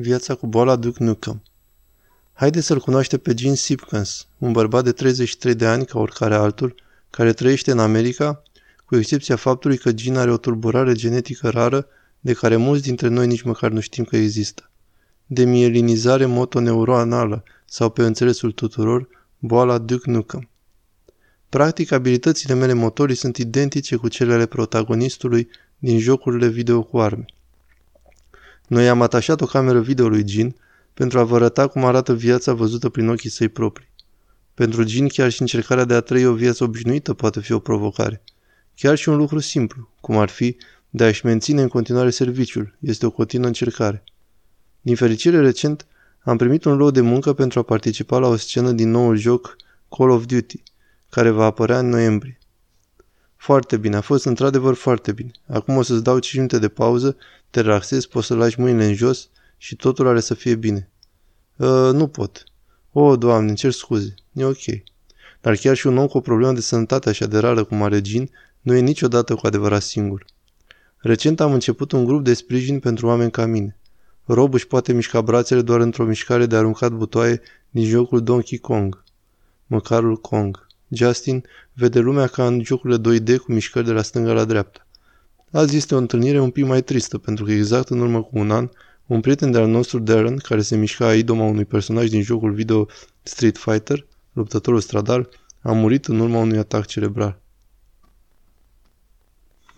Viața cu boala Duke Nukem Haideți să-l cunoaște pe Gene Sipkins, un bărbat de 33 de ani ca oricare altul, care trăiește în America, cu excepția faptului că Gene are o tulburare genetică rară de care mulți dintre noi nici măcar nu știm că există. Demielinizare motoneuronală sau, pe înțelesul tuturor, boala Duke Nukem. Practic, abilitățile mele motorii sunt identice cu cele ale protagonistului din jocurile video cu arme. Noi am atașat o cameră video lui Gin pentru a vă arăta cum arată viața văzută prin ochii săi proprii. Pentru Gin, chiar și încercarea de a trăi o viață obișnuită poate fi o provocare. Chiar și un lucru simplu, cum ar fi de a-și menține în continuare serviciul, este o continuă încercare. Din fericire, recent, am primit un lot de muncă pentru a participa la o scenă din noul joc Call of Duty, care va apărea în noiembrie. Foarte bine, a fost într-adevăr foarte bine. Acum o să-ți dau 5 minute de pauză, te relaxezi, poți să lași mâinile în jos și totul are să fie bine. Uh, nu pot. O, oh, doamne, îmi cer scuze. E ok. Dar chiar și un om cu o problemă de sănătate așa de rară cum are Gin, nu e niciodată cu adevărat singur. Recent am început un grup de sprijin pentru oameni ca mine. Rob își poate mișca brațele doar într-o mișcare de aruncat butoaie din jocul Donkey Kong. Măcarul Kong. Justin vede lumea ca în jocurile 2D cu mișcări de la stânga la dreapta. Azi este o întâlnire un pic mai tristă, pentru că exact în urmă cu un an, un prieten de-al nostru, Darren, care se mișca idoma unui personaj din jocul video Street Fighter, luptătorul stradal, a murit în urma unui atac cerebral.